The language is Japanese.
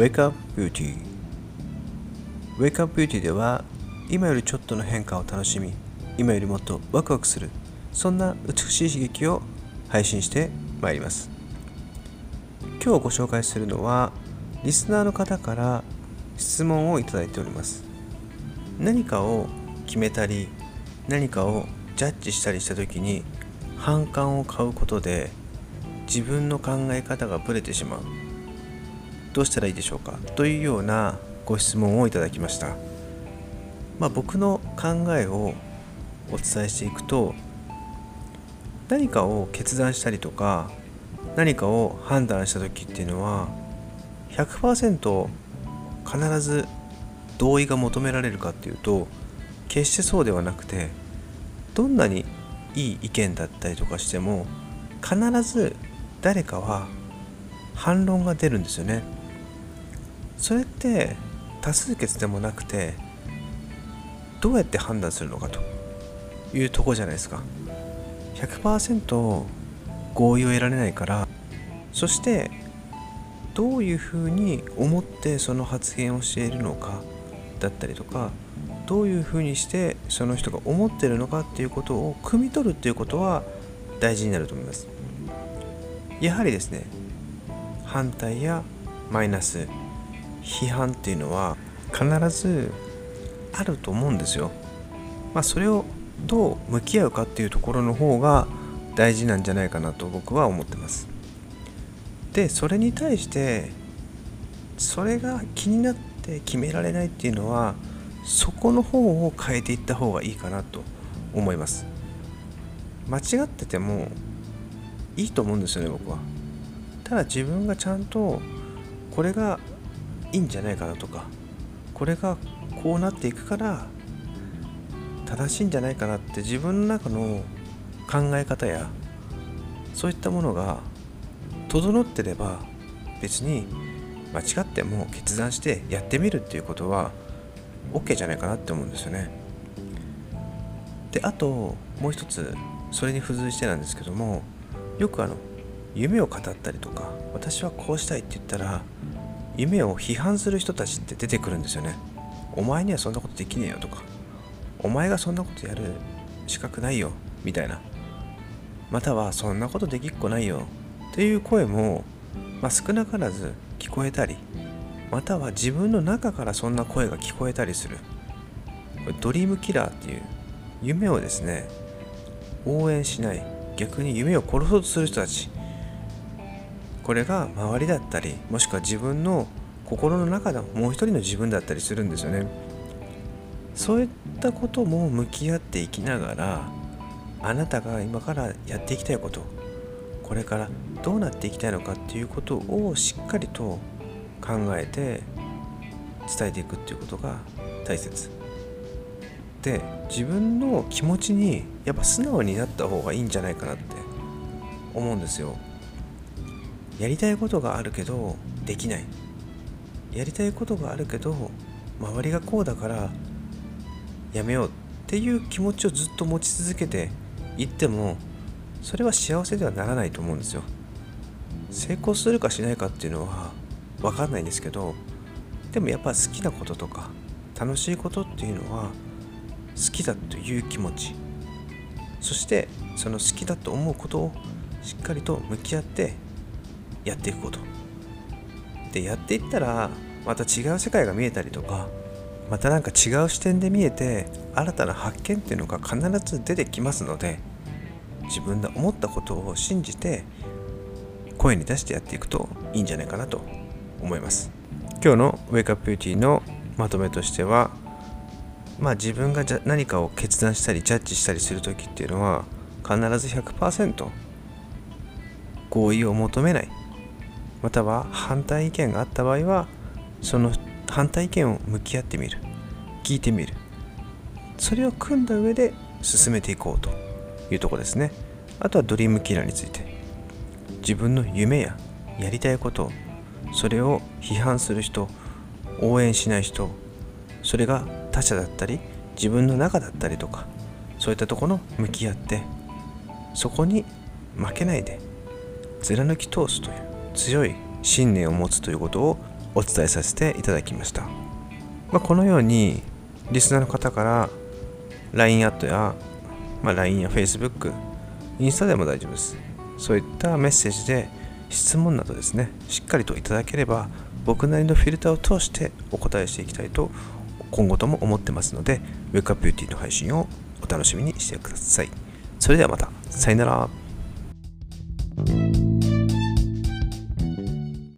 Wake Up Beauty. Wake Up Beauty では今よりちょっとの変化を楽しみ今よりもっとワクワクするそんな美しい刺激を配信してまいります。今日ご紹介するのはリスナーの方から質問をいただいております。何かを決めたり何かをジャッジしたりした時に反感を買うことで自分の考え方がぶれてしまう。どうしたらいいでしょうか？というようなご質問をいただきました、まあ、僕の考えをお伝えしていくと何かを決断したりとか何かを判断した時っていうのは100%必ず同意が求められるかっていうと決してそうではなくてどんなにいい意見だったりとかしても必ず誰かは反論が出るんですよね。それって多数決でもなくてどうやって判断するのかというとこじゃないですか。100%合意を得られないからそしてどういうふうに思ってその発言をしているのかだったりとかどういうふうにしてその人が思ってるのかっていうことを汲み取るっていうことは大事になると思います。やはりですね反対やマイナス批判っていうのは必ずあると思うんですよ。まあそれをどう向き合うかっていうところの方が大事なんじゃないかなと僕は思ってます。でそれに対してそれが気になって決められないっていうのはそこの方を変えていった方がいいかなと思います。間違っててもいいと思うんですよね僕は。ただ自分がちゃんとこれがいいんじゃないかなとかこれがこうなっていくから正しいんじゃないかなって自分の中の考え方やそういったものが整ってれば別に間違っても決断してやってみるっていうことは OK じゃないかなって思うんですよね。であともう一つそれに付随してなんですけどもよくあの夢を語ったりとか私はこうしたいって言ったら夢を批判する人たちって出てくるんですよね。お前にはそんなことできねえよとか。お前がそんなことやる資格ないよみたいな。またはそんなことできっこないよっていう声も、まあ、少なからず聞こえたりまたは自分の中からそんな声が聞こえたりする。ドリームキラーっていう夢をですね応援しない逆に夢を殺そうとする人たち。これが周りだったりもしくは自分の心の中のもう一人の自分だったりするんですよね。そういったことも向き合っていきながらあなたが今からやっていきたいことこれからどうなっていきたいのかっていうことをしっかりと考えて伝えていくっていうことが大切。で自分の気持ちにやっぱ素直になった方がいいんじゃないかなって思うんですよ。やりたいことがあるけどできない。やりたいことがあるけど周りがこうだからやめようっていう気持ちをずっと持ち続けていってもそれは幸せではならないと思うんですよ。成功するかしないかっていうのは分かんないんですけどでもやっぱ好きなこととか楽しいことっていうのは好きだという気持ち。そしてその好きだと思うことをしっかりと向き合ってやっていくこと。でやっていったらまた違う世界が見えたりとかまた何か違う視点で見えて新たな発見っていうのが必ず出てきますので自分の思ったことを信じて声に出してやっていくといいんじゃないかなと思います。今日のウェイクアップビューティーのまとめとしてはまあ自分がじゃ何かを決断したりジャッジしたりする時っていうのは必ず100%合意を求めない。または反対意見があった場合はその反対意見を向き合ってみる。聞いてみる。それを組んだ上で進めていこうというとこですね。あとはドリームキラーについて。自分の夢ややりたいことそれを批判する人応援しない人それが他者だったり自分の中だったりとかそういったところ向き合ってそこに負けないで貫き通すという強い信念を持つということをお伝えさせていただきました、まあ、このようにリスナーの方から LINE アットや、まあ、LINE や Facebook インスタでも大丈夫です。そういったメッセージで質問などですねしっかりといただければ僕なりのフィルターを通してお答えしていきたいと今後とも思ってますのでウェイクアップビューティーの配信をお楽しみにしてください。それではまた。さよなら。